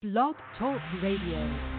Blog Talk Radio.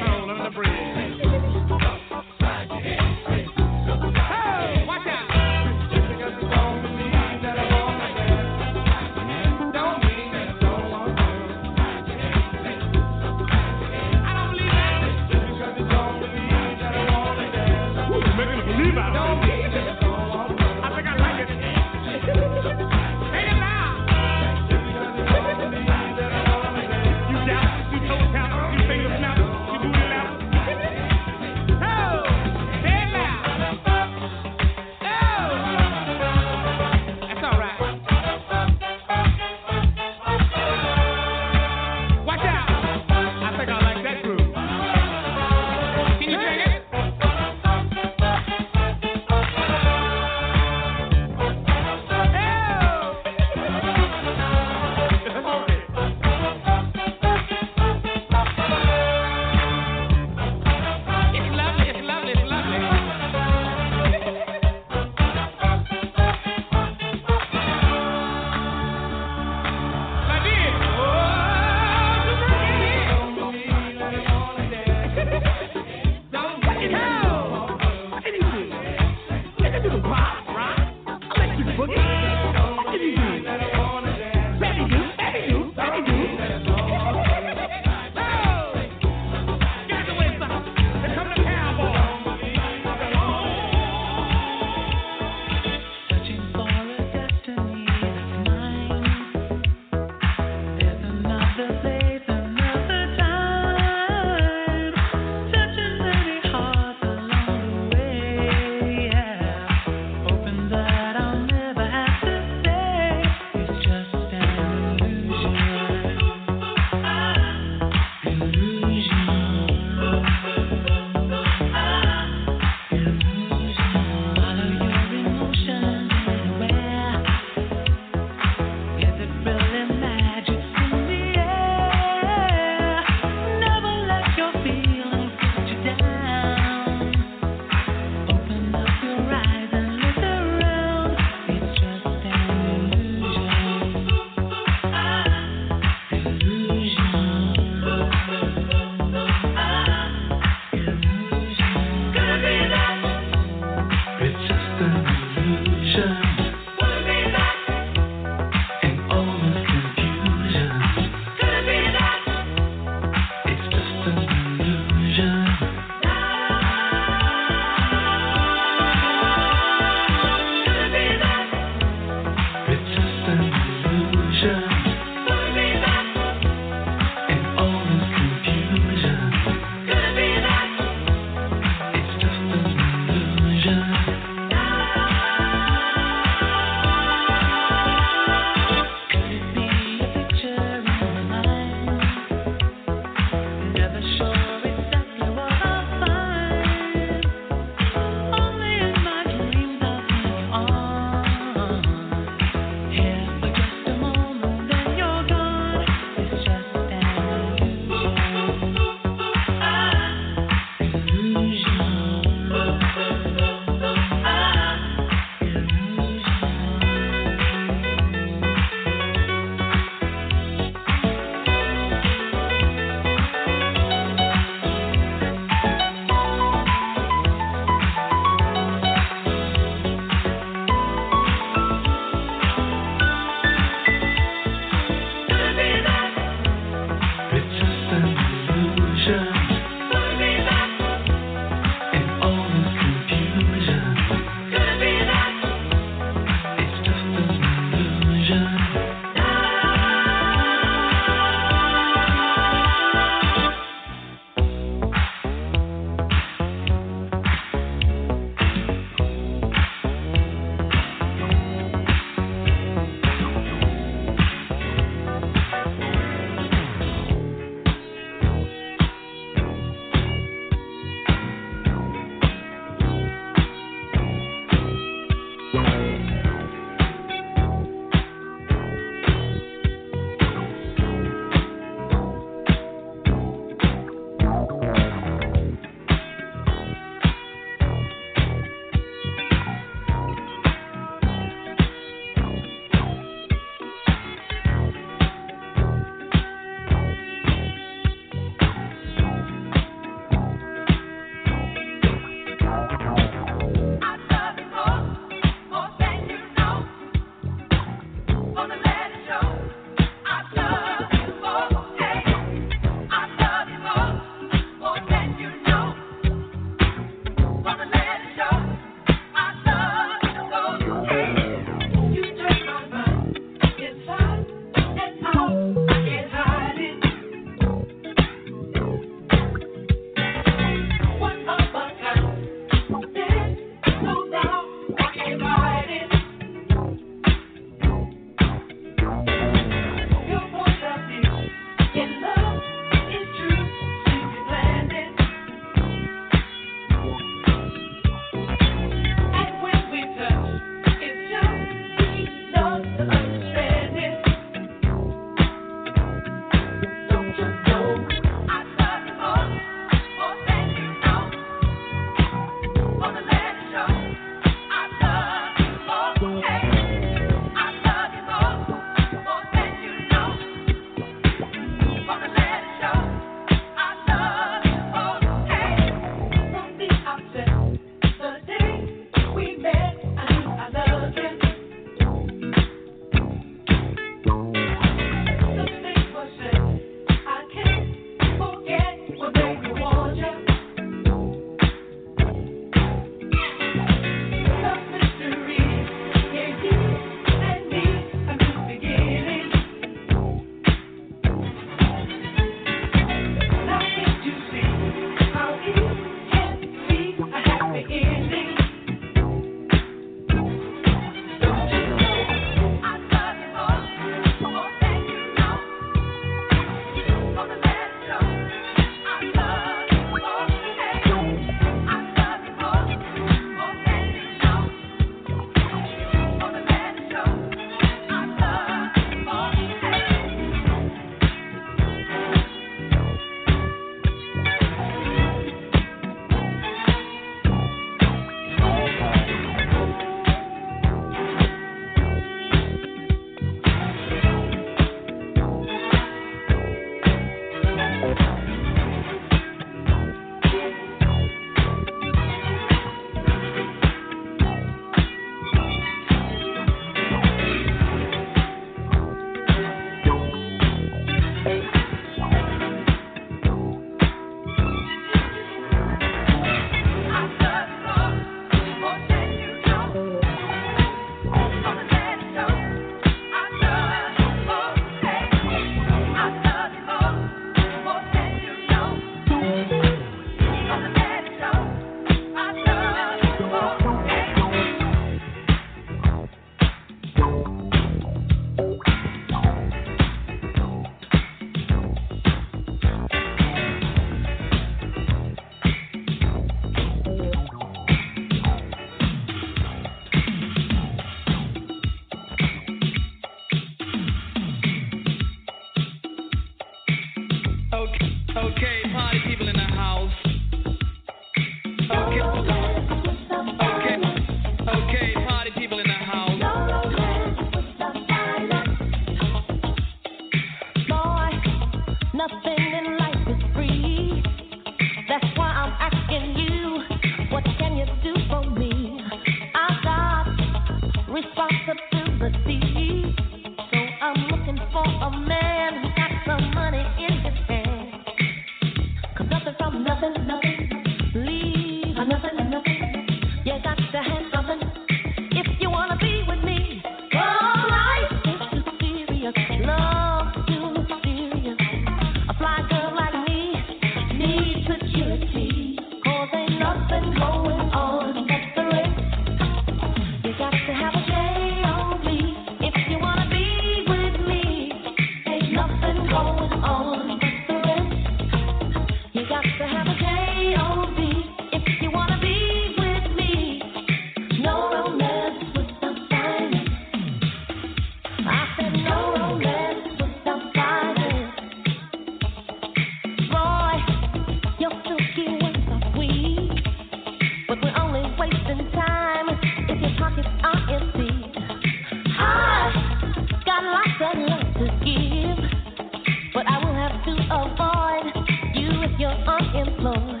employ.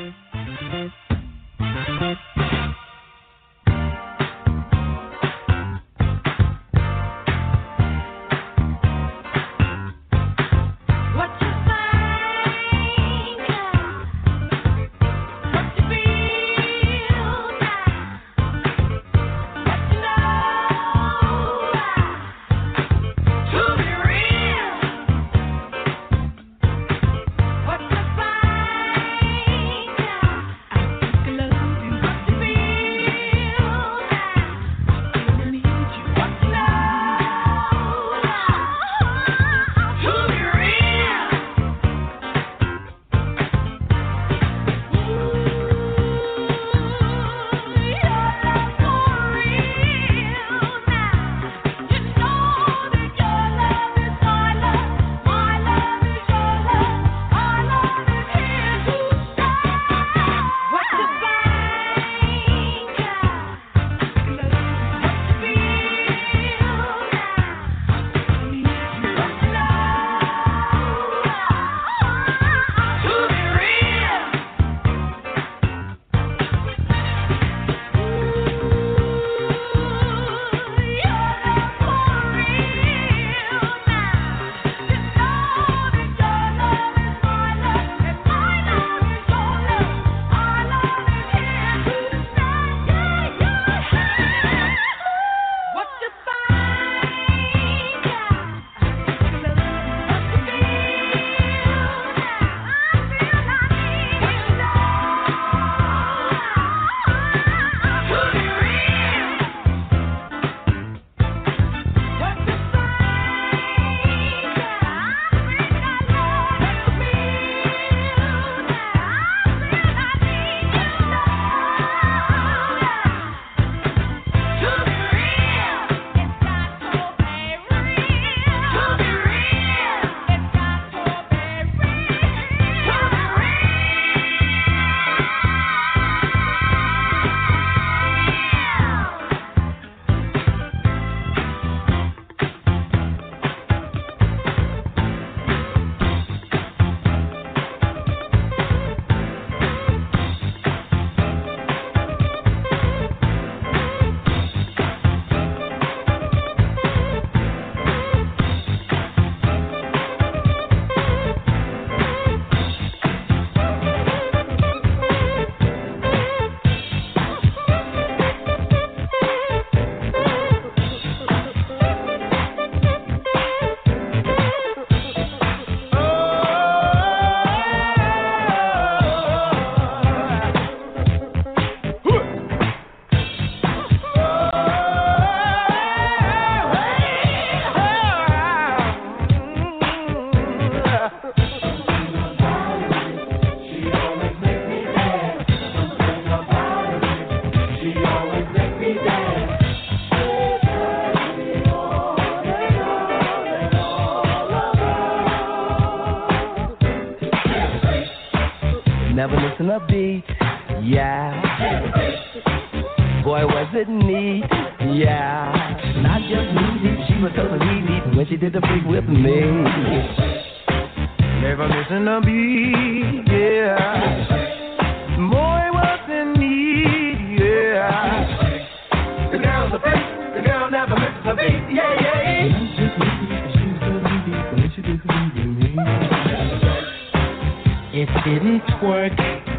Mm-hmm. the beat, yeah. Boy, was it neat, yeah. Not just music, she was so easy when she did the freak with me. Never missing a beat, yeah. Boy, was it neat, yeah. The girl's a freak, the girl never misses a beat, yeah, yeah. Not just music, she was so when she did the me. It didn't work.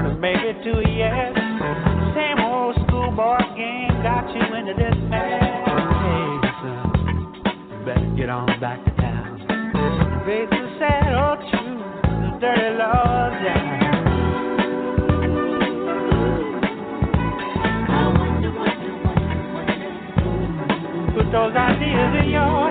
turn a maybe to a yes. Same old schoolboy game got you into this mess. Hey, son, better get on back to town. Face the sad old truth, the dirty laws down. Put those ideas in your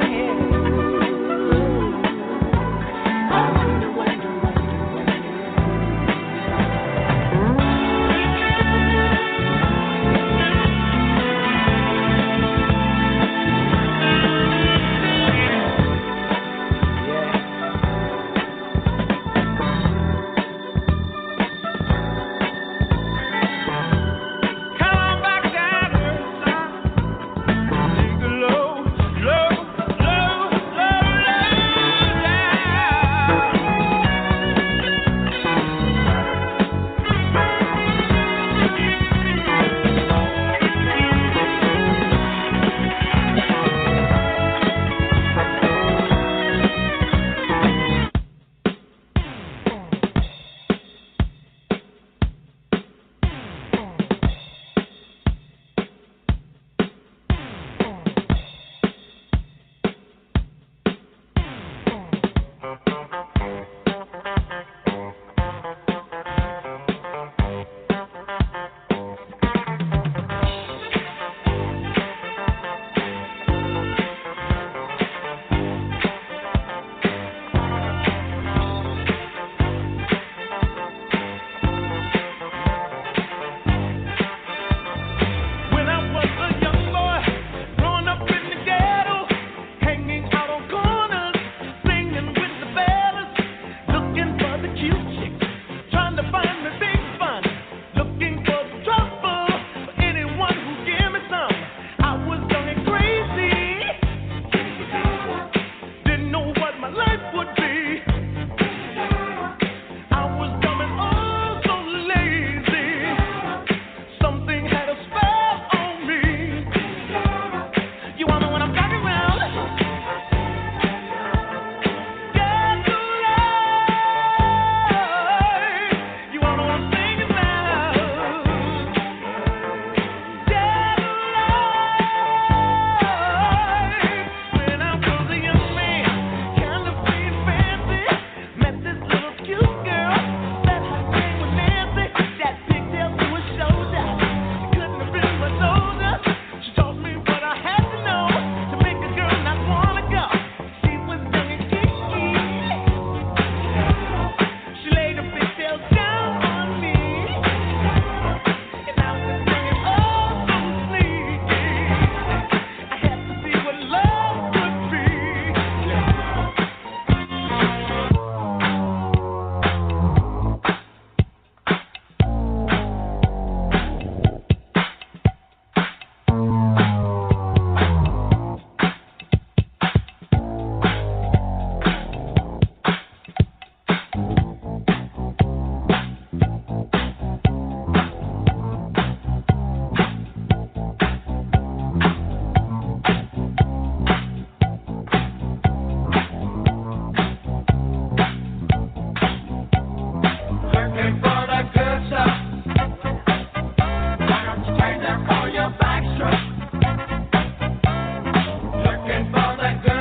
let go.